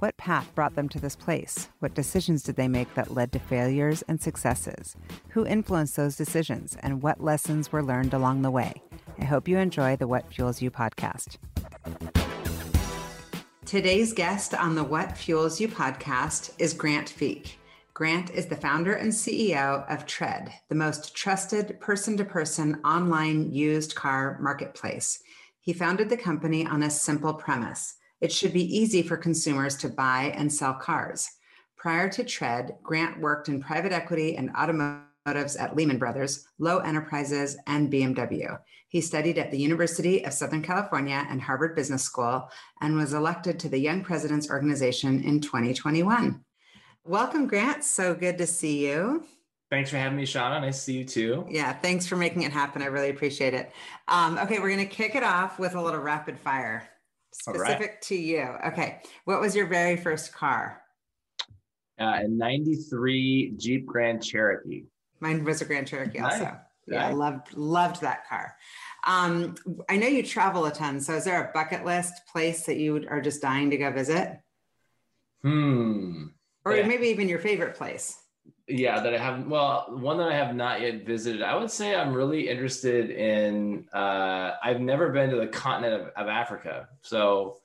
What path brought them to this place? What decisions did they make that led to failures and successes? Who influenced those decisions? And what lessons were learned along the way? I hope you enjoy the What Fuels You podcast. Today's guest on the What Fuels You podcast is Grant Feek. Grant is the founder and CEO of Tread, the most trusted person to person online used car marketplace. He founded the company on a simple premise it should be easy for consumers to buy and sell cars. Prior to Tread, Grant worked in private equity and automotives at Lehman Brothers, Lowe Enterprises, and BMW. He studied at the University of Southern California and Harvard Business School and was elected to the Young Presidents Organization in 2021. Welcome, Grant. So good to see you. Thanks for having me, Shauna. Nice to see you too. Yeah, thanks for making it happen. I really appreciate it. Um, okay, we're going to kick it off with a little rapid fire specific right. to you. Okay. What was your very first car? Uh, a 93 Jeep Grand Cherokee. Mine was a Grand Cherokee nice. also. Yeah, I loved loved that car. Um, I know you travel a ton, so is there a bucket list place that you are just dying to go visit? Hmm. Or yeah. maybe even your favorite place? Yeah that i have well one that i have not yet visited. I would say i'm really interested in uh, i've never been to the continent of, of, africa. So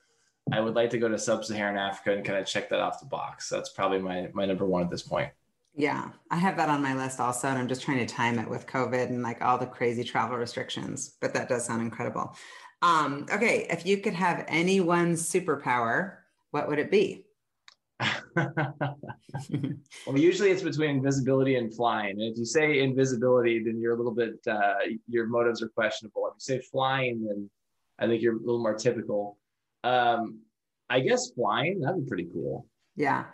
i would like to go to sub-saharan africa and kind of check that off the box. That's probably my my number one at this point. Yeah i have that on my list also and i'm just trying to time it with covid and like all the crazy travel restrictions but that does sound incredible. Um, okay if you could have any one superpower what would it be well, usually it's between invisibility and flying. And if you say invisibility, then you're a little bit, uh, your motives are questionable. If you say flying, then I think you're a little more typical. Um, I guess flying, that'd be pretty cool. Yeah.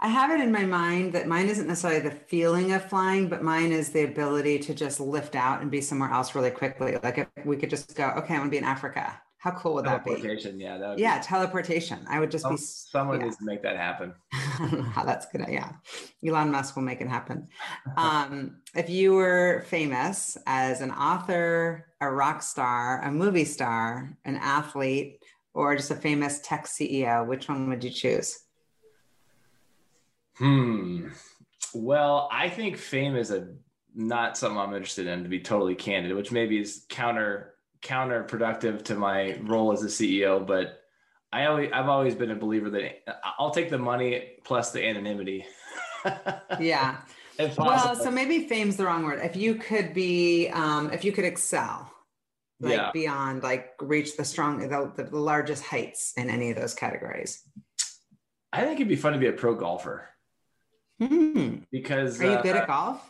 I have it in my mind that mine isn't necessarily the feeling of flying, but mine is the ability to just lift out and be somewhere else really quickly. Like if we could just go, okay, I want to be in Africa. How cool would that be? Teleportation, yeah. That yeah, be... teleportation. I would just Some, be. Someone yeah. needs to make that happen. I don't know how that's gonna. Yeah, Elon Musk will make it happen. um, if you were famous as an author, a rock star, a movie star, an athlete, or just a famous tech CEO, which one would you choose? Hmm. Well, I think fame is a not something I'm interested in, to be totally candid, which maybe is counter counterproductive to my role as a CEO, but I always I've always been a believer that I'll take the money plus the anonymity. yeah. well, so maybe fame's the wrong word. If you could be, um, if you could excel, like yeah. beyond, like reach the strong, the, the largest heights in any of those categories. I think it'd be fun to be a pro golfer. Hmm. Because are you uh, good at golf?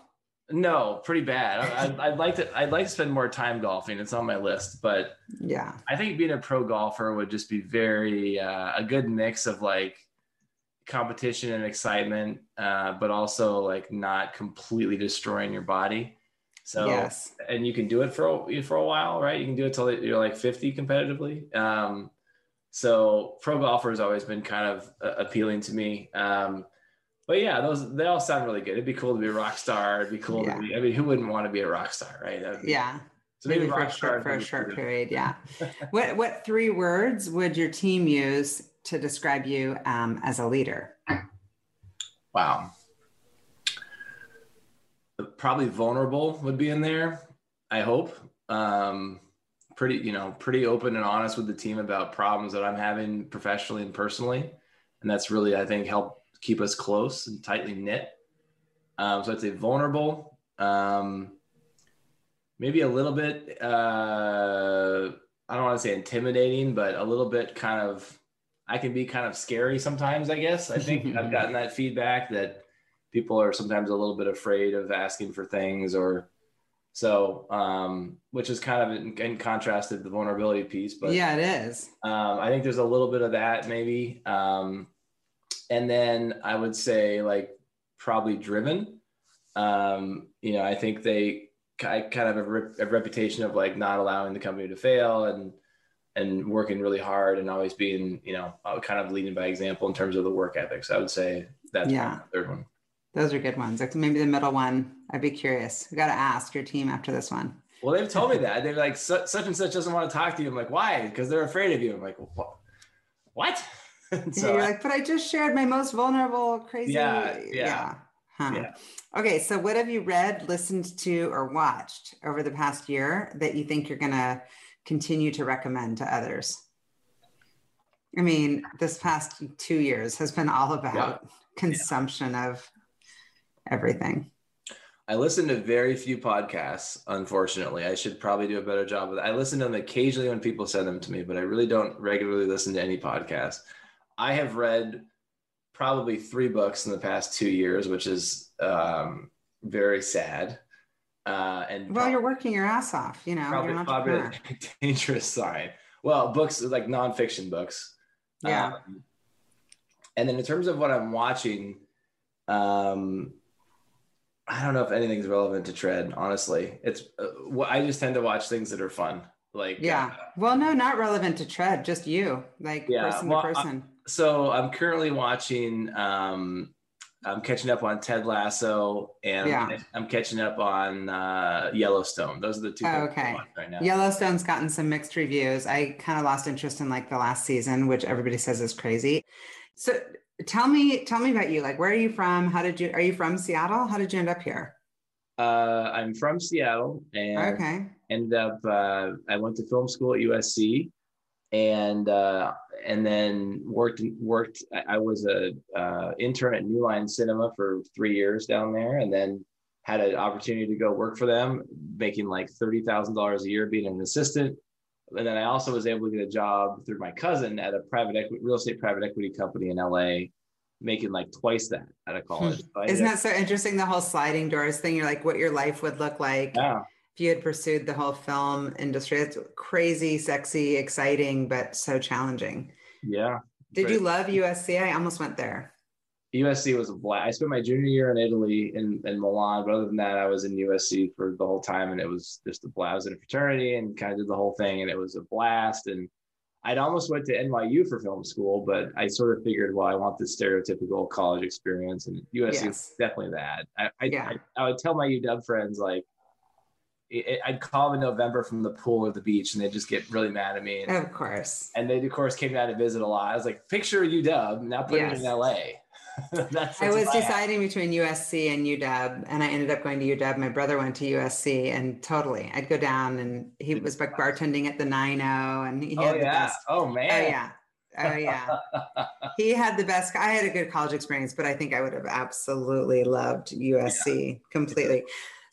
No, pretty bad. I'd, I'd, like to. I'd like to spend more time golfing. It's on my list, but yeah, I think being a pro golfer would just be very uh, a good mix of like competition and excitement, uh, but also like not completely destroying your body. So yes, and you can do it for a, for a while, right? You can do it till you're like 50 competitively. Um, so pro golfer has always been kind of uh, appealing to me. Um, but yeah, those they all sound really good. It'd be cool to be a rock star. It'd be cool yeah. to be. I mean, who wouldn't want to be a rock star, right? Be, yeah. So maybe, maybe for a short for a short period. Yeah. what what three words would your team use to describe you um, as a leader? Wow. Probably vulnerable would be in there. I hope. Um, pretty, you know, pretty open and honest with the team about problems that I'm having professionally and personally, and that's really, I think, helped keep us close and tightly knit. Um, so I'd say vulnerable, um, maybe a little bit, uh, I don't want to say intimidating, but a little bit kind of, I can be kind of scary sometimes, I guess. I think I've gotten that feedback that people are sometimes a little bit afraid of asking for things or, so, um, which is kind of in, in, contrast to the vulnerability piece, but yeah, it is. Um, I think there's a little bit of that maybe. Um, and then I would say like probably driven. Um, you know, I think they I kind of have a, re- a reputation of like not allowing the company to fail and and working really hard and always being, you know, uh, kind of leading by example in terms of the work ethics. I would say that's yeah. third one. Those are good ones. Like maybe the middle one. I'd be curious. I got to ask your team after this one. Well, they've told me that they're like such and such doesn't want to talk to you. I'm like, why? Because they're afraid of you. I'm like, what? so you're like, but I just shared my most vulnerable, crazy. Yeah, yeah, yeah. Huh. yeah. Okay, so what have you read, listened to, or watched over the past year that you think you're gonna continue to recommend to others? I mean, this past two years has been all about yeah. consumption yeah. of everything. I listen to very few podcasts, unfortunately. I should probably do a better job of that. I listen to them occasionally when people send them to me, but I really don't regularly listen to any podcasts. I have read probably three books in the past two years, which is um, very sad. Uh, and well, you're working your ass off, you know. Probably, probably a dangerous sign. Well, books like nonfiction books. Yeah. Um, and then in terms of what I'm watching, um, I don't know if anything's relevant to tread. Honestly, it's uh, I just tend to watch things that are fun. Like yeah, uh, well, no, not relevant to tread. Just you, like yeah, person well, to person. I, so I'm currently watching. um I'm catching up on Ted Lasso, and yeah. I'm, I'm catching up on uh, Yellowstone. Those are the two. Oh, okay. Right now. Yellowstone's gotten some mixed reviews. I kind of lost interest in like the last season, which everybody says is crazy. So tell me tell me about you like where are you from how did you are you from seattle how did you end up here uh, i'm from seattle and okay ended up uh, i went to film school at usc and uh, and then worked worked i was a uh, intern at new line cinema for three years down there and then had an opportunity to go work for them making like $30000 a year being an assistant and then I also was able to get a job through my cousin at a private equity, real estate private equity company in LA, making like twice that out of college. So Isn't that so interesting? The whole sliding doors thing. You're like, what your life would look like yeah. If you had pursued the whole film industry. It's crazy, sexy, exciting, but so challenging. Yeah. Did you love USC? I almost went there. USC was a blast. I spent my junior year in Italy in, in Milan, but other than that, I was in USC for the whole time, and it was just a blast. I was in a fraternity and kind of did the whole thing, and it was a blast. And I'd almost went to NYU for film school, but I sort of figured, well, I want this stereotypical college experience, and USC yes. is definitely that. I, I, yeah. I, I would tell my UW friends like, I'd call them in November from the pool or the beach, and they just get really mad at me. And, of course. And they, of course, came down to visit a lot. I was like, picture UW, now put yes. it in LA. that's, that's I was deciding I between USC and UW, and I ended up going to UW. My brother went to USC, and totally, I'd go down, and he was like bartending at the Nine O, and he oh, had oh, the best. Oh man. Oh yeah. Oh yeah. he had the best. I had a good college experience, but I think I would have absolutely loved USC yeah. completely.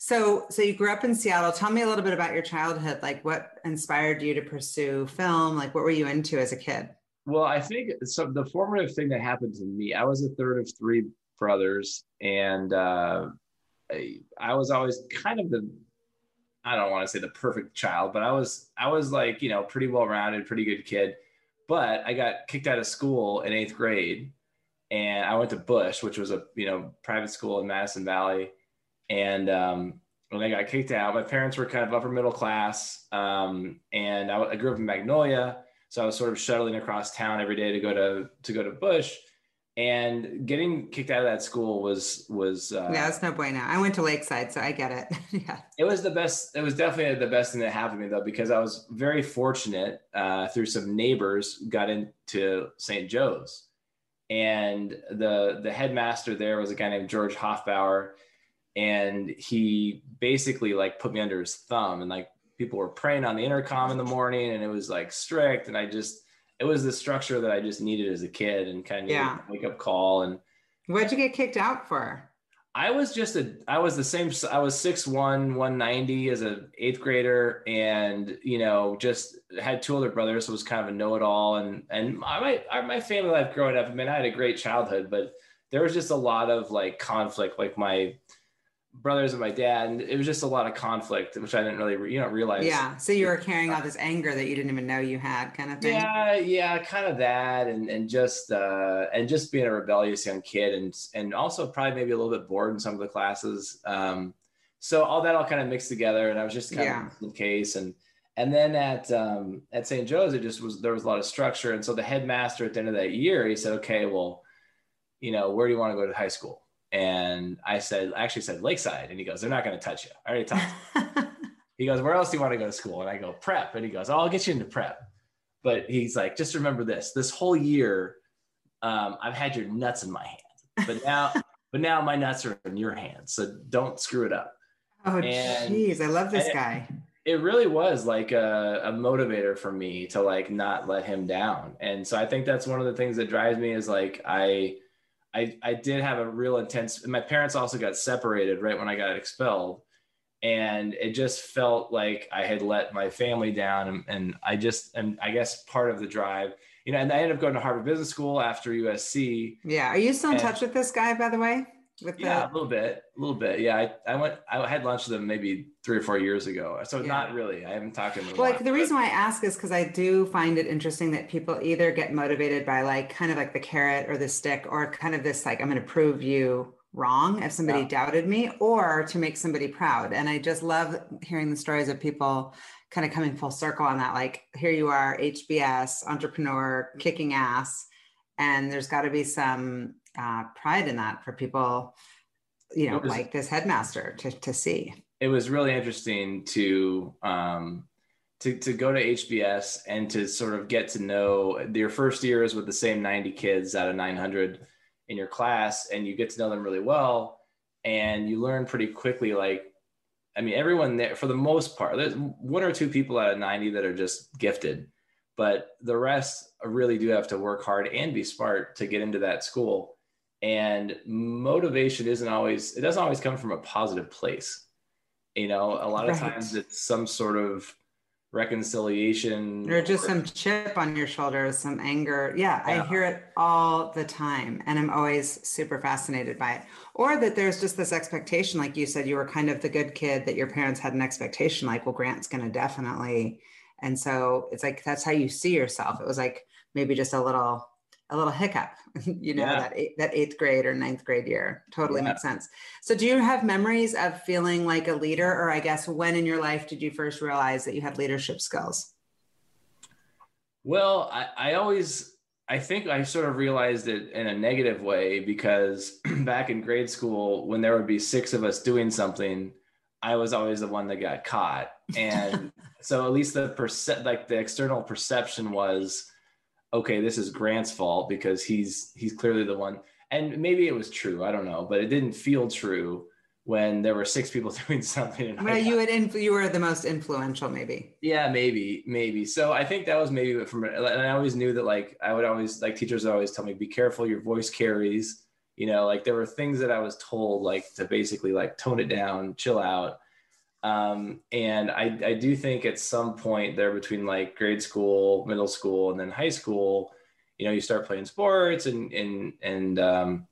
So, so you grew up in Seattle. Tell me a little bit about your childhood. Like, what inspired you to pursue film? Like, what were you into as a kid? Well, I think so. The formative thing that happened to me, I was a third of three brothers, and uh, I, I was always kind of the I don't want to say the perfect child, but I was I was like you know pretty well rounded, pretty good kid. But I got kicked out of school in eighth grade, and I went to Bush, which was a you know private school in Madison Valley, and um, when I got kicked out, my parents were kind of upper middle class, um, and I, I grew up in Magnolia so I was sort of shuttling across town every day to go to to go to Bush, and getting kicked out of that school was was uh, yeah, it's no bueno. I went to Lakeside, so I get it. yeah, it was the best. It was definitely the best thing that happened to me though, because I was very fortunate uh, through some neighbors got into St. Joe's, and the the headmaster there was a guy named George Hofbauer, and he basically like put me under his thumb and like people were praying on the intercom in the morning and it was like strict and i just it was the structure that i just needed as a kid and kind of yeah. wake up call and what'd you get kicked out for i was just a i was the same i was 6'1 190 as a eighth grader and you know just had two older brothers so it was kind of a know-it-all and and my my family life growing up i mean i had a great childhood but there was just a lot of like conflict like my brothers and my dad, and it was just a lot of conflict, which I didn't really, you know, realize. Yeah. So you were carrying all this anger that you didn't even know you had, kind of thing. Yeah, yeah, kind of that, and and just uh, and just being a rebellious young kid, and and also probably maybe a little bit bored in some of the classes. Um, so all that all kind of mixed together, and I was just kind yeah. of in case, and and then at um, at St. Joe's, it just was there was a lot of structure, and so the headmaster at the end of that year, he said, okay, well, you know, where do you want to go to high school? And I said, I actually said Lakeside. And he goes, they're not going to touch you. I already talked. he goes, where else do you want to go to school? And I go, prep. And he goes, oh, I'll get you into prep. But he's like, just remember this, this whole year, um, I've had your nuts in my hand, but now, but now my nuts are in your hands. So don't screw it up. Oh, jeez. I love this guy. It, it really was like a, a motivator for me to like not let him down. And so I think that's one of the things that drives me is like, I, I, I did have a real intense my parents also got separated right when I got expelled. And it just felt like I had let my family down and, and I just and I guess part of the drive you know and I ended up going to Harvard Business School after USC yeah. Are you still in and, touch with this guy by the way with yeah the... a little bit a little bit. Yeah I, I went I had lunch with them maybe three or four years ago. So yeah. not really. I haven't talked to him well, like the reason why I ask is because I do find it interesting that people either get motivated by like kind of like the carrot or the stick or kind of this like I'm going to prove you wrong if somebody yeah. doubted me or to make somebody proud. And I just love hearing the stories of people kind of coming full circle on that like here you are HBS entrepreneur kicking ass and there's got to be some uh, pride in that for people, you know, was, like this headmaster to, to see. It was really interesting to, um, to, to go to HBS and to sort of get to know your first year is with the same 90 kids out of 900 in your class and you get to know them really well and you learn pretty quickly like i mean everyone there for the most part there's one or two people out of 90 that are just gifted but the rest really do have to work hard and be smart to get into that school and motivation isn't always it doesn't always come from a positive place. You know a lot of right. times it's some sort of reconciliation or just or, some chip on your shoulder some anger. Yeah, yeah, i hear it all the time and i'm always super fascinated by it. Or that there's just this expectation like you said you were kind of the good kid that your parents had an expectation like well grant's going to definitely and so it's like that's how you see yourself. It was like maybe just a little a little hiccup, you know, yeah. that eight, that eighth grade or ninth grade year. Totally yeah. makes sense. So, do you have memories of feeling like a leader, or I guess when in your life did you first realize that you had leadership skills? Well, I, I always, I think I sort of realized it in a negative way because back in grade school, when there would be six of us doing something, I was always the one that got caught, and so at least the perce- like the external perception was okay, this is Grant's fault because he's he's clearly the one. And maybe it was true, I don't know, but it didn't feel true when there were six people doing something. well, you had you were the most influential, maybe. Yeah, maybe, maybe. So I think that was maybe from. And I always knew that, like, I would always like teachers would always tell me, "Be careful, your voice carries." You know, like there were things that I was told, like to basically like tone it down, chill out. Um, and I, I do think at some point there between like grade school, middle school, and then high school, you know, you start playing sports and and and um,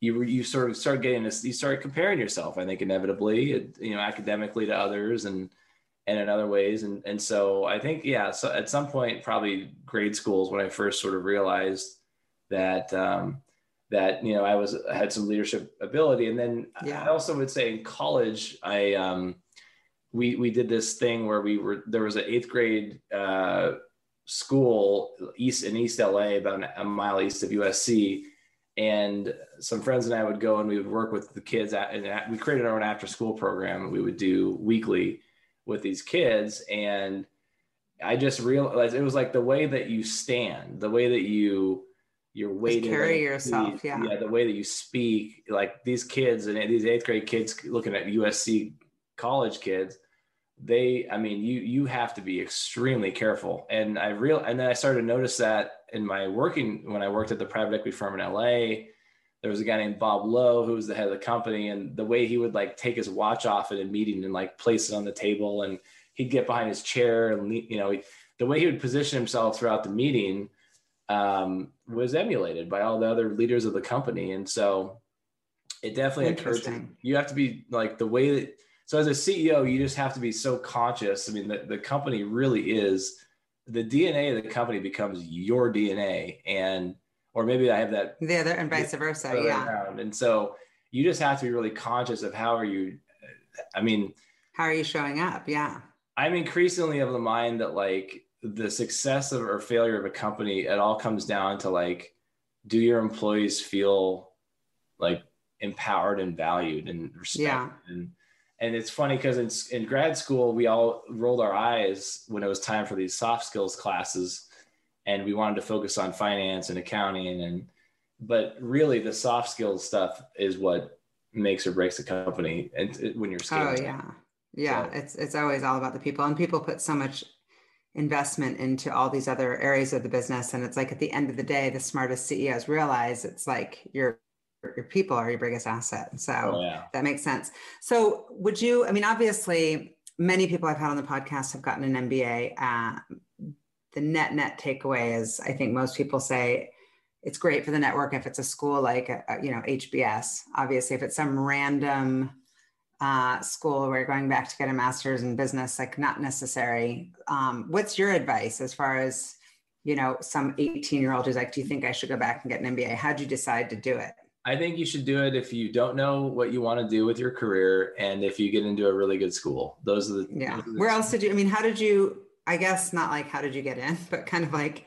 you you sort of start getting this, you start comparing yourself. I think inevitably, you know, academically to others and and in other ways. And and so I think yeah, so at some point, probably grade schools when I first sort of realized that um, that you know I was had some leadership ability. And then yeah. I also would say in college, I um, we we did this thing where we were there was an eighth grade uh, school east in East LA, about a mile east of USC, and some friends and I would go and we would work with the kids at, and we created our own after school program. We would do weekly with these kids, and I just realized it was like the way that you stand, the way that you you're waiting carry yourself yeah. Yeah the way that you speak like these kids and these eighth grade kids looking at usc college kids they i mean you you have to be extremely careful. And i real and then i started to notice that in my working when i worked at the private equity firm in la there was a guy named bob lowe who was the head of the company and the way he would like take his watch off at a meeting and like place it on the table and he'd get behind his chair and you know the way he would position himself throughout the meeting um, was emulated by all the other leaders of the company. And so it definitely occurs to you have to be like the way that so as a ceo you just have to be so conscious. I mean the, the company really is the dna of the company becomes your dna and or maybe i have that the other and vice versa yeah. around. and so you just have to be really conscious of how are you i mean how are you showing up? Yeah. I'm increasingly of the mind that like the success of or failure of a company it all comes down to like do your employees feel like empowered and valued and respected? Yeah. and and it's funny because in, in grad school we all rolled our eyes when it was time for these soft skills classes and we wanted to focus on finance and accounting and but really the soft skills stuff is what makes or breaks a company and uh, when you're scaling. oh yeah yeah so. it's it's always all about the people and people put so much investment into all these other areas of the business and it's like at the end of the day the smartest ceos realize it's like your your people are your biggest asset so oh, yeah. that makes sense so would you i mean obviously many people i've had on the podcast have gotten an mba uh, the net net takeaway is i think most people say it's great for the network if it's a school like a, uh, you know hbs obviously if it's some random uh, school where you're going back to get a master's in business, like not necessary. Um, what's your advice as far as, you know, some 18 year old who's like, do you think I should go back and get an MBA? How'd you decide to do it? I think you should do it if you don't know what you want to do with your career and if you get into a really good school. Those are the yeah. Are the Where else did you? I mean, how did you? I guess not like how did you get in, but kind of like,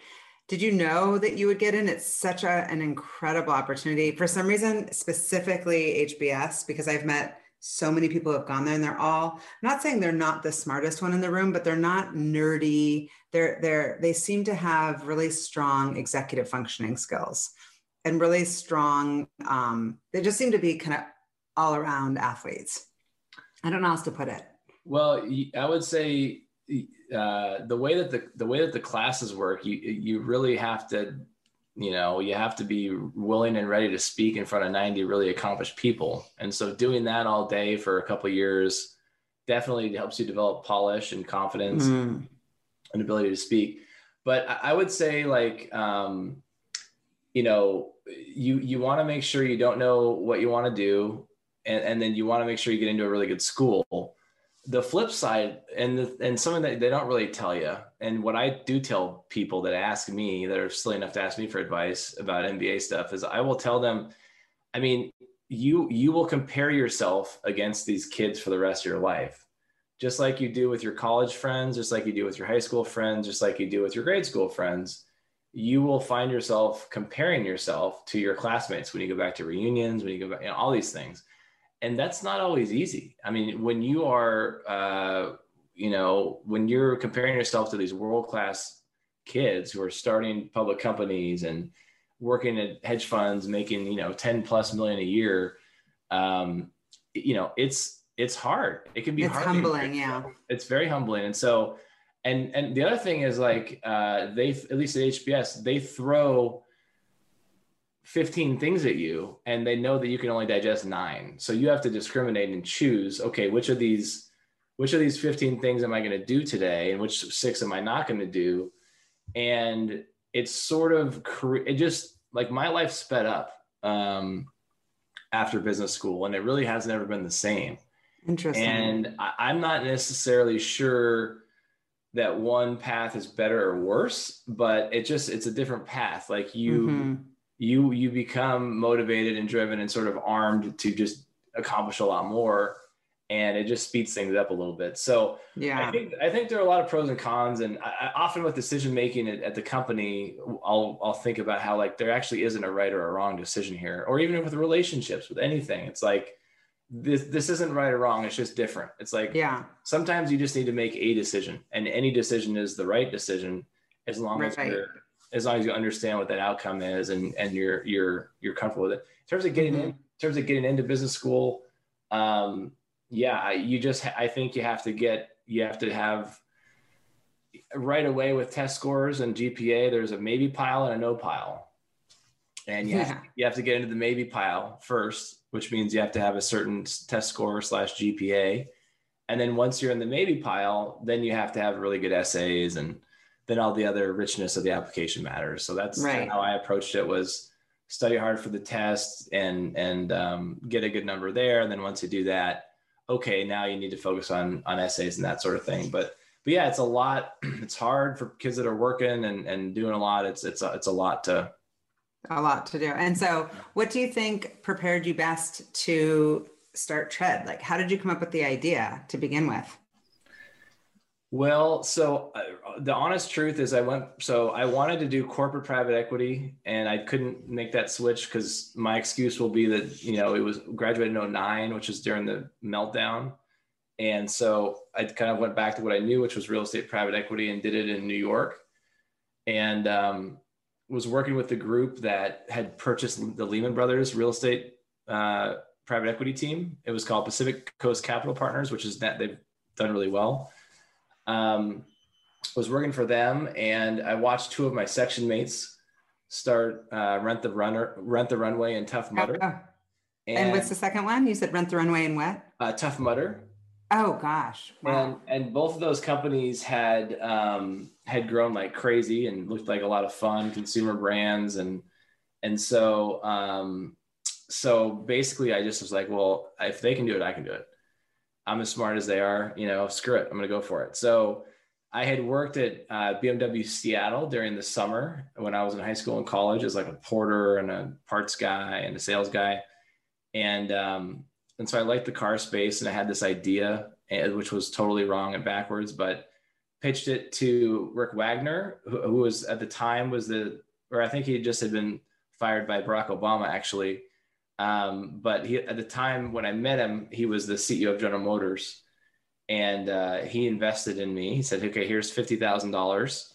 did you know that you would get in? It's such a, an incredible opportunity. For some reason, specifically HBS, because I've met so many people who have gone there and they're all I'm not saying they're not the smartest one in the room but they're not nerdy they're they're they seem to have really strong executive functioning skills and really strong um, they just seem to be kind of all around athletes. I don't know how else to put it. Well i would say uh, the way that the the way that the classes work you you really have to you know you have to be willing and ready to speak in front of 90 really accomplished people. And so doing that all day for a couple years definitely helps you develop polish and confidence mm. and ability to speak. But i would say like um, you know you you want to make sure you don't know what you want to do and, and then you want to make sure you get into a really good school. The flip side and the, and something that they don't really tell you and what i do tell people that ask me that are silly enough to ask me for advice about mba stuff is i will tell them i mean you you will compare yourself against these kids for the rest of your life. Just like you do with your college friends just like you do with your high school friends just like you do with your grade school friends you will find yourself comparing yourself to your classmates when you go back to reunions when you go back you know all these things and that's not always easy. I mean, when you are, uh, you know, when you're comparing yourself to these world class kids who are starting public companies and working at hedge funds, making you know 10 plus million a year, um, you know, it's it's hard. It can be it's humbling. Yeah, it's very humbling. And so, and and the other thing is like uh, they at least at HBS they throw 15 things at you and they know that you can only digest nine. So you have to discriminate and choose okay which of these which of these 15 things am i going to do today and which six am i not going to do? And it's sort of it just like my life sped up um, after business school and it really has never been the same. Interesting. And I, i'm not necessarily sure that one path is better or worse but it just it's a different path. Like you mm-hmm. you you become motivated and driven and sort of armed to just accomplish a lot more and it just speeds things up a little bit. So yeah. i think i think there are a lot of pros and cons and I, often with decision making at, at, the company i'll i'll think about how like there actually isn't a right or a wrong decision here or even with relationships with anything. It's like this this isn't right or wrong it's just different it's like yeah sometimes you just need to make a decision and any decision is the right decision as long right. as you're as long as you understand what that outcome is and and you're you're you're comfortable with it. In terms of getting mm-hmm. in, in terms of getting into business school, um, yeah, you just I think you have to get you have to have right away with test scores and GPA. There's a maybe pile and a no pile, and you yeah. have, you have to get into the maybe pile first, which means you have to have a certain test score slash GPA. And then once you're in the maybe pile, then you have to have really good essays and then all the other richness of the application matters. So that's right. how I approached it was study hard for the test and and um, get a good number there. And then once you do that, okay, now you need to focus on on essays and that sort of thing. But but yeah, it's a lot. It's hard for kids that are working and and doing a lot. It's it's a, it's a lot to a lot to do. And so, what do you think prepared you best to start Tread? Like, how did you come up with the idea to begin with? Well, so uh, the honest truth is, I went, so I wanted to do corporate private equity and I couldn't make that switch because my excuse will be that, you know, it was graduated in 09, which is during the meltdown. And so I kind of went back to what I knew, which was real estate private equity and did it in New York. And um, was working with the group that had purchased the Lehman Brothers real estate uh, private equity team. It was called Pacific Coast Capital Partners, which is that they've done really well. Um, was working for them, and I watched two of my section mates start uh, rent the runner, rent the runway, and Tough Mudder. Oh, oh. And, and, what's the second one? You said rent the runway and what? Uh, Tough Mudder. Oh gosh! Wow. And and both of those companies had um, had grown like crazy and looked like a lot of fun consumer brands and and so um, so basically I just was like, well, if they can do it, I can do it. I'm as smart as they are. You know, screw it, I'm gonna go for it. So I had worked at uh, BMW Seattle during the summer when I was in high school and college as like a porter and a parts guy and a sales guy, and um, and so I liked the car space and I had this idea, eh, which was totally wrong and backwards, but pitched it to Rick Wagoner, who, was at the time was the, or I think he just had been fired by Barack Obama actually. Um, but he, at the time when I met him, he was the CEO of General Motors and uh, he invested in me. He said, okay, here's $50,000.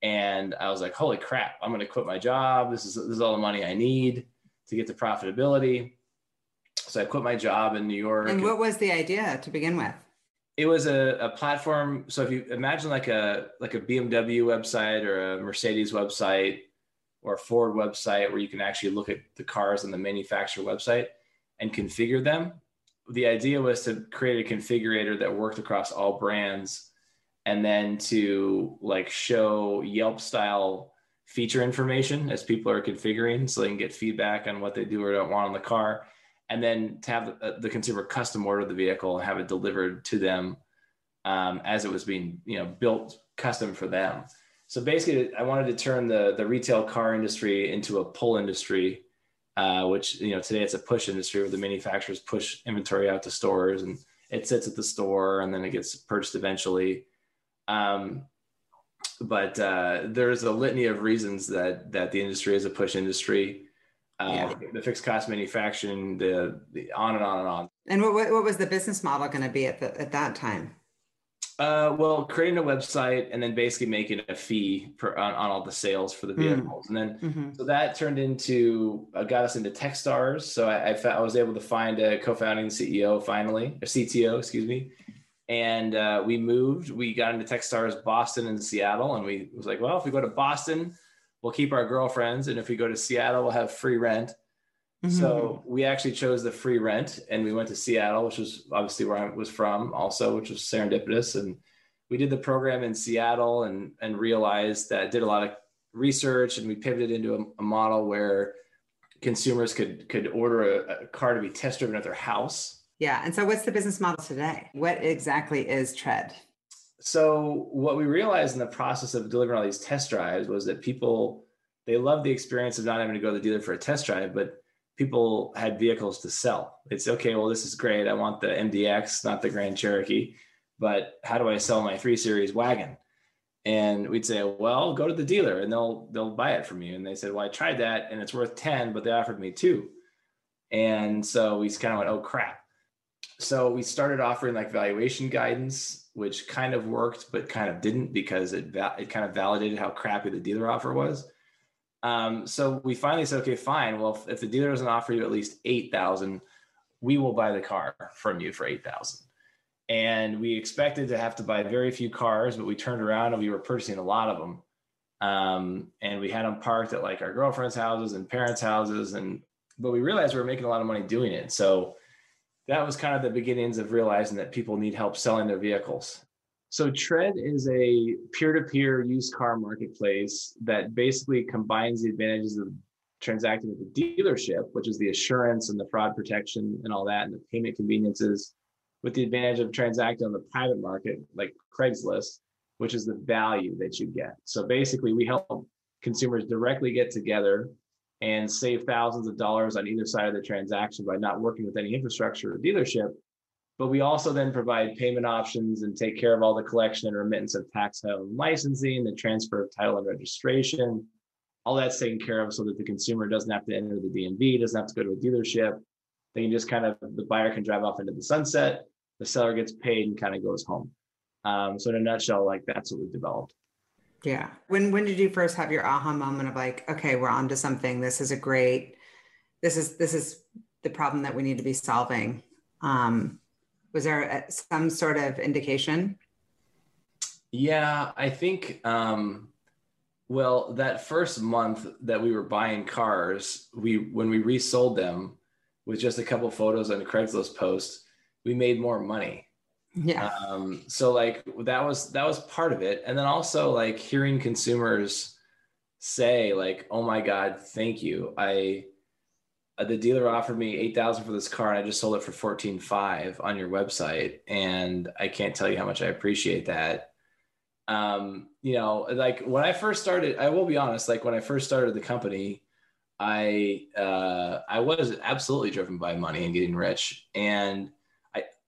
And I was like, holy crap, I'm going to quit my job. This is, this is all the money I need to get to profitability so I quit my job in New York. And what was the idea to begin with? It was a, a platform. So if you imagine like a like a BMW website or a Mercedes website or a Ford website where you can actually look at the cars on the manufacturer website and configure them. The idea was to create a configurator that worked across all brands and then to like show Yelp style feature information as people are configuring so they can get feedback on what they do or don't want on the car and then to have the, uh, consumer custom order the vehicle and have it delivered to them um, as it was being you know built custom for them. So basically i wanted to turn the the retail car industry into a pull industry uh, which you know today it's a push industry where the manufacturers push inventory out to stores and it sits at the store and then it gets purchased eventually. Um, but uh, there's a litany of reasons that that the industry is a push industry uh, yeah. the fixed cost manufacturing, the, the on and on and on. And what, what was the business model going to be at, the, at that time? Uh, well, creating a website and then basically making a fee per, on, on all the sales for the hmm. vehicles. Mm. And then, mm-hmm. so that turned into, uh, got us into Techstars. So I, I, I, was able to find a co-founding CEO finally, or CTO, excuse me. And uh, we moved, we got into Techstars Boston and Seattle. And we was like, well, if we go to Boston, we'll keep our girlfriends. And if we go to Seattle, we'll have free rent. Mm-hmm. So we actually chose the free rent and we went to Seattle, which was obviously where I was from also, which was serendipitous. And we did the program in Seattle and, and realized that did a lot of research and we pivoted into a, a model where consumers could, could order a, a car to be test driven at their house. Yeah. And so what's the business model today? What exactly is Tread? So what we realized in the process of delivering all these test drives was that people they loved the experience of not having to go to the dealer for a test drive but people had vehicles to sell. It's okay well this is great. I want the mdx not the grand cherokee but how do i sell my 3 series wagon? And we'd say well go to the dealer and they'll they'll buy it from you. And they said well i tried that and it's worth 10 but they offered me 2 and so we kind of went oh crap so we started offering like valuation guidance which kind of worked, but kind of didn't because it va- it kind of validated how crappy the dealer offer was. Um, so we finally said, okay, fine. Well, if, if the dealer doesn't offer you at least eight thousand, we will buy the car from you for eight thousand. And we expected to have to buy very few cars, but we turned around and we were purchasing a lot of them. Um, and we had them parked at like our girlfriends' houses and parents' houses, and but we realized we were making a lot of money doing it. So that was kind of the beginnings of realizing that people need help selling their vehicles. So Tread is a peer-to-peer used car marketplace that basically combines the advantages of transacting at the dealership, which is the assurance and the fraud protection and all that, and the payment conveniences, with the advantage of transacting on the private market, like Craigslist, which is the value that you get. So basically, we help consumers directly get together and save thousands of dollars on either side of the transaction by not working with any infrastructure or dealership. But we also then provide payment options and take care of all the collection and remittance of tax title and licensing, the transfer of title and registration. All that's taken care of so that the consumer doesn't have to enter the DMV, doesn't have to go to a dealership. They can just kind of, the buyer can drive off into the sunset, the seller gets paid and kind of goes home. Um, so in a nutshell, like that's what we've developed. Yeah. When when did you first have your aha moment of like, okay, we're on to something. This is a great, this is this is the problem that we need to be solving. Um, was there a, some sort of indication? Yeah, I think um well, that first month that we were buying cars, we when we resold them with just a couple photos on a Craigslist post, we made more money yeah. Um so like that was that was part of it. And then also like hearing consumers say like oh my god thank you. I uh, the dealer offered me 8000 for this car and i just sold it for 14.5 on your website and i can't tell you how much i appreciate that. Um you know like when i first started i will be honest like when i first started the company i uh i was absolutely driven by money and getting rich. And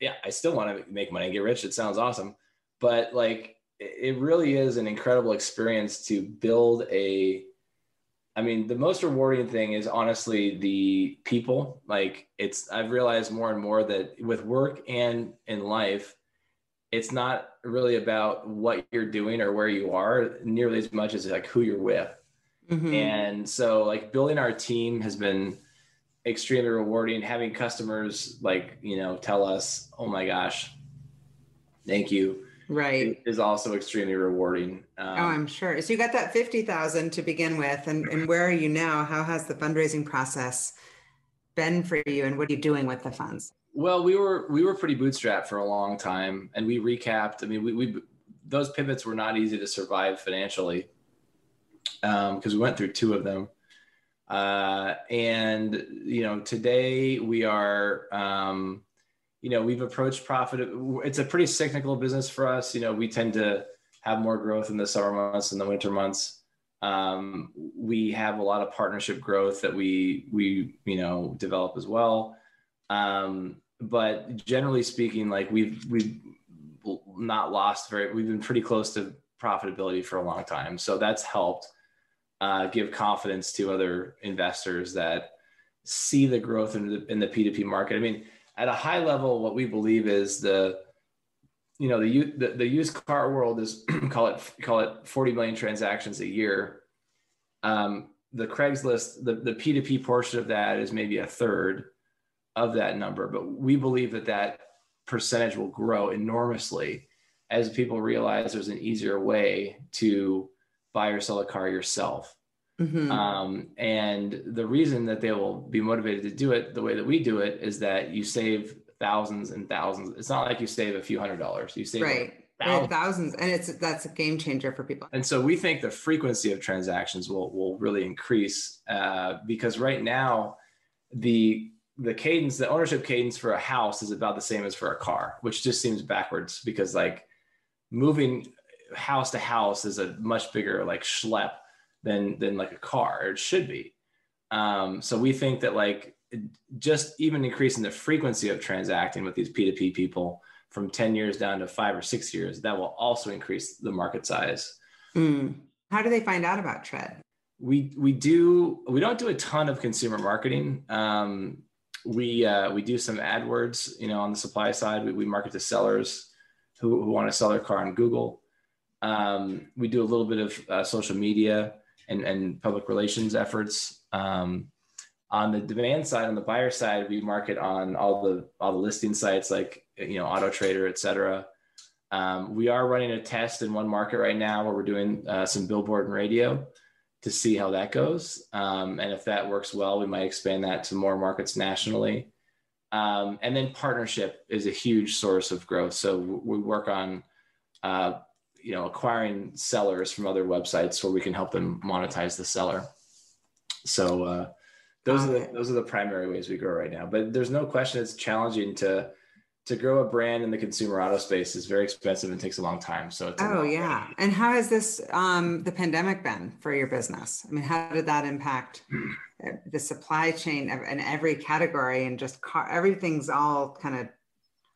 yeah, I still want to make money and get rich. It sounds awesome. But like, it really is an incredible experience to build a, I mean, the most rewarding thing is honestly the people. Like, it's, I've realized more and more that with work and in life, it's not really about what you're doing or where you are nearly as much as like who you're with. Mm-hmm. And so, like, building our team has been, extremely rewarding having customers like you know tell us oh my gosh thank you. Right. Is also extremely rewarding um, oh i'm sure. So you got that 50000 to begin with and, and where are you now? How has the fundraising process been for you and what are you doing with the funds? Well we were we were pretty bootstrapped for a long time and we recapped. I mean we, we those pivots were not easy to survive financially because um, we went through two of them uh, and you know, today we are, um, you know, we've approached profit. It's a pretty cyclical business for us. You know, we tend to have more growth in the summer months and the winter months. Um, we have a lot of partnership growth that we we you know develop as well. Um, but generally speaking, like we've we've not lost very. We've been pretty close to profitability for a long time, so that's helped uh, give confidence to other investors that see the growth in the, in the P2P market. I mean, at a high level, what we believe is the, you know, the, the, the used car world is call it, call it 40 million transactions a year. Um, the Craigslist, the, the P2P portion of that is maybe a third of that number, but we believe that that percentage will grow enormously as people realize there's an easier way to buy or sell a car yourself. Mm-hmm. Um, and the reason that they will be motivated to do it the way that we do it is that you save thousands and thousands. It's not like you save a few hundred dollars. You save right. Thousands. thousands. and it's that's a game changer for people. And so we think the frequency of transactions will will really increase uh, because right now the the cadence, the ownership cadence for a house is about the same as for a car, which just seems backwards because like moving house to house is a much bigger like schlep than than like a car. It should be. Um, so we think that like just even increasing the frequency of transacting with these P2P people from 10 years down to five or six years, that will also increase the market size. Mm. How do they find out about Tread? We we do we don't do a ton of consumer marketing. Um, we uh, we do some AdWords, you know, on the supply side. We, we market to sellers who, who want to sell their car on Google. Um, we do a little bit of uh, social media and, and public relations efforts. Um, on the demand side, on the buyer side, we market on all the all the listing sites like you know Auto Trader, et cetera. Um, we are running a test in one market right now where we're doing uh, some billboard and radio to see how that goes. Um, and if that works well, we might expand that to more markets nationally. Um, and then partnership is a huge source of growth. So we work on uh, you know acquiring sellers from other websites where we can help them monetize the seller so uh, those are the those are the primary ways we grow right now. But there's no question it's challenging to to grow a brand in the consumer auto space is very expensive and takes a long time. So oh yeah. And how has this um, the pandemic been for your business? I mean, how did that impact the supply chain in every category and just car, everything's all kind of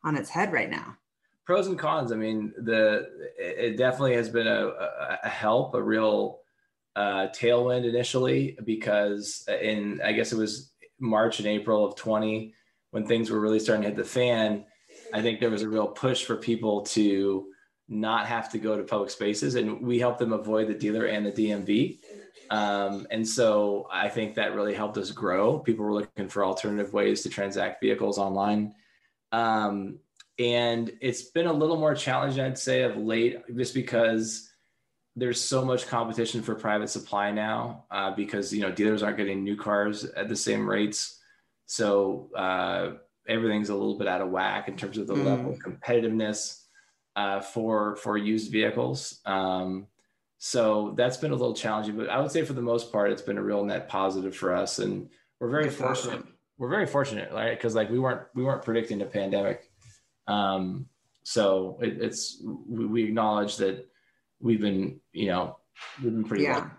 on its head right now? Pros and cons. I mean, the it definitely has been a, a help, a real uh, tailwind initially because in I guess it was March and April of 20 when things were really starting to hit the fan I think there was a real push for people to not have to go to public spaces, and we helped them avoid the dealer and the DMV. Um, and so I think that really helped us grow. People were looking for alternative ways to transact vehicles online. Um, and it's been a little more challenging, I'd say, of late, just because there's so much competition for private supply now uh, because you know dealers aren't getting new cars at the same rates. So uh, everything's a little bit out of whack in terms of the mm. level of competitiveness uh, for for used vehicles. Um, so that's been a little challenging, but I would say for the most part, it's been a real net positive for us, and we're very fortunate. Awesome. We're very fortunate, right? Because like we weren't we weren't predicting a pandemic, um, so it, it's we, we, acknowledge that we've been you know we've been pretty yeah. Well.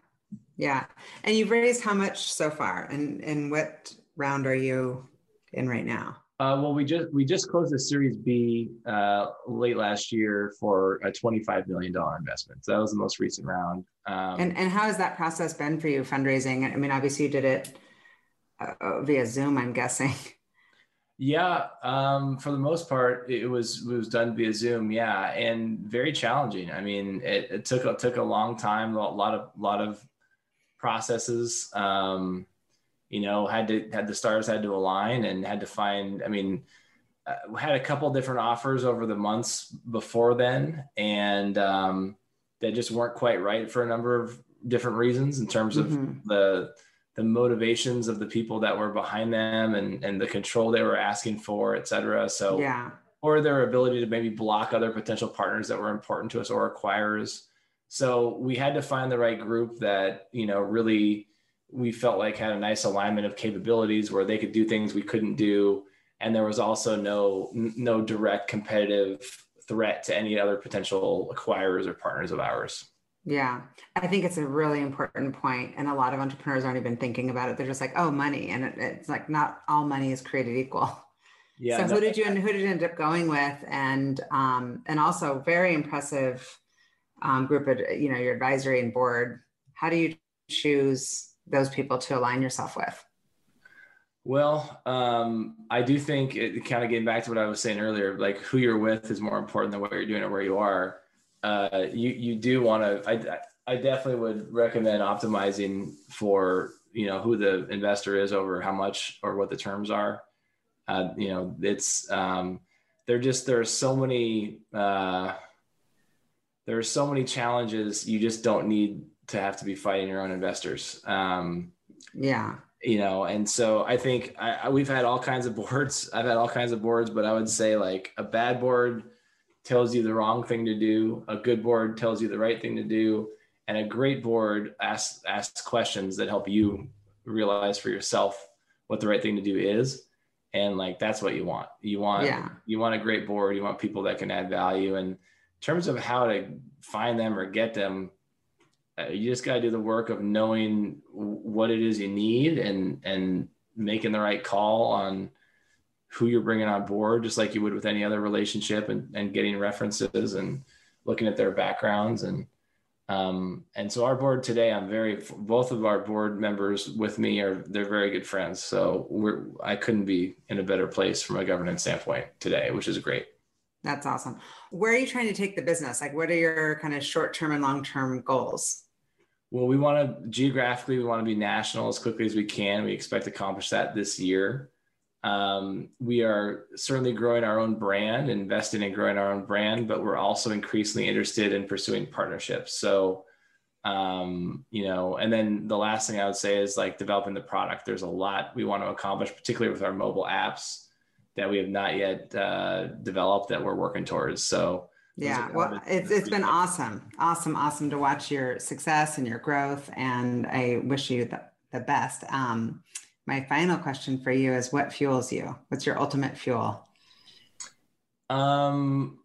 Yeah. And you've raised how much so far? And and what round are you in right now? Uh, well, we just we just closed a Series B uh, late last year for a twenty-five million dollar investment. So that was the most recent round. Um, and and how has that process been for you fundraising? I mean, obviously you did it uh via Zoom. I'm guessing. Yeah, um, for the most part, it was it was done via Zoom. Yeah, and very challenging. I mean, it, it took it took a long time, a lot of lot of processes. Um, you know had to had the stars had to align and had to find i mean uh, had a couple different offers over the months before then and um, that just weren't quite right for a number of different reasons in terms of mm-hmm. the the motivations of the people that were behind them and and the control they were asking for et cetera. So yeah. or their ability to maybe block other potential partners that were important to us or acquirers. So we had to find the right group that you know really we felt like had a nice alignment of capabilities where they could do things we couldn't do. And there was also no no direct competitive threat to any other potential acquirers or partners of ours yeah. I think it's a really important point and a lot of entrepreneurs aren't even thinking about it. They're just like oh money and it, it's like not all money is created equal. Yeah so no, who did you and who did you end up going with? And um and also very impressive um, group of you know your advisory and board. How do you choose those people to align yourself with? Well, um, I do think it kind of getting back to what I was saying earlier, like who you're with is more important than what you're doing or where you are. Uh, you you do want to. I I definitely would recommend optimizing for you know who the investor is over how much or what the terms are. Uh, you know, it's um, there just there are so many uh, there are so many challenges. You just don't need to have to be fighting your own investors. Um, yeah. You know, and so I think I, I, we've had all kinds of boards. I've had all kinds of boards, but I would say like a bad board tells you the wrong thing to do. A good board tells you the right thing to do, and a great board asks asks questions that help you realize for yourself what the right thing to do is. And like that's what you want. You want yeah. you want a great board. You want people that can add value. And in terms of how to find them or get them, uh, you just got to do the work of knowing what it is you need and and making the right call on who you're bringing on board just like you would with any other relationship and, and getting references and looking at their backgrounds. And um, and so our board today i'm very both of our board members with me are they're very good friends. So we're i couldn't be in a better place from a governance standpoint today which is great. That's awesome. Where are you trying to take the business? Like what are your kind of short-term and long-term goals? Well, we want to geographically, we want to be national as quickly as we can. We expect to accomplish that this year. Um, we are certainly growing our own brand, investing in growing our own brand, but we're also increasingly interested in pursuing partnerships. So, um, you know, and then the last thing I would say is like developing the product. There's a lot we want to accomplish, particularly with our mobile apps that we have not yet uh, developed that we're working towards. So, yeah well it's, it's been awesome awesome awesome to watch your success and your growth and i wish you the, the best. Um, my final question for you is what fuels you? What's your ultimate fuel? Um,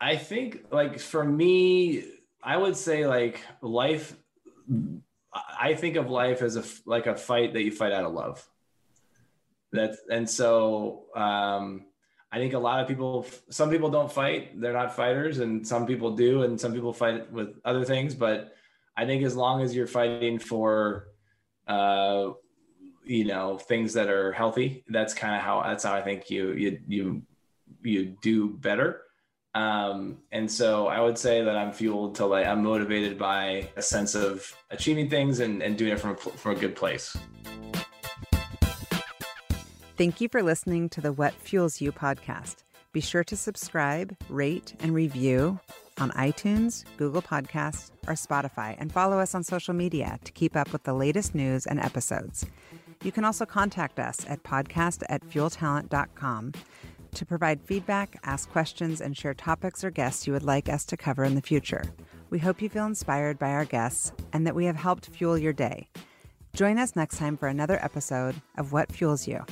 I think like for me, I would say like life. I think of life as a like a fight that you fight out of love. That's and so um, I think a lot of people, some people don't fight, they're not fighters, and some people do, and some people fight with other things. But I think as long as you're fighting for, uh, you know, things that are healthy, that's kind of how that's how I think you you you you do better. Um, and so I would say that I'm fueled to like I'm motivated by a sense of achieving things and, and doing it from a, from a good place. Thank you for listening to the What Fuels You podcast. Be sure to subscribe, rate, and review on iTunes, Google Podcasts, or Spotify, and follow us on social media to keep up with the latest news and episodes. You can also contact us at podcast at fueltalent.com to provide feedback, ask questions, and share topics or guests you would like us to cover in the future. We hope you feel inspired by our guests and that we have helped fuel your day. Join us next time for another episode of What Fuels You.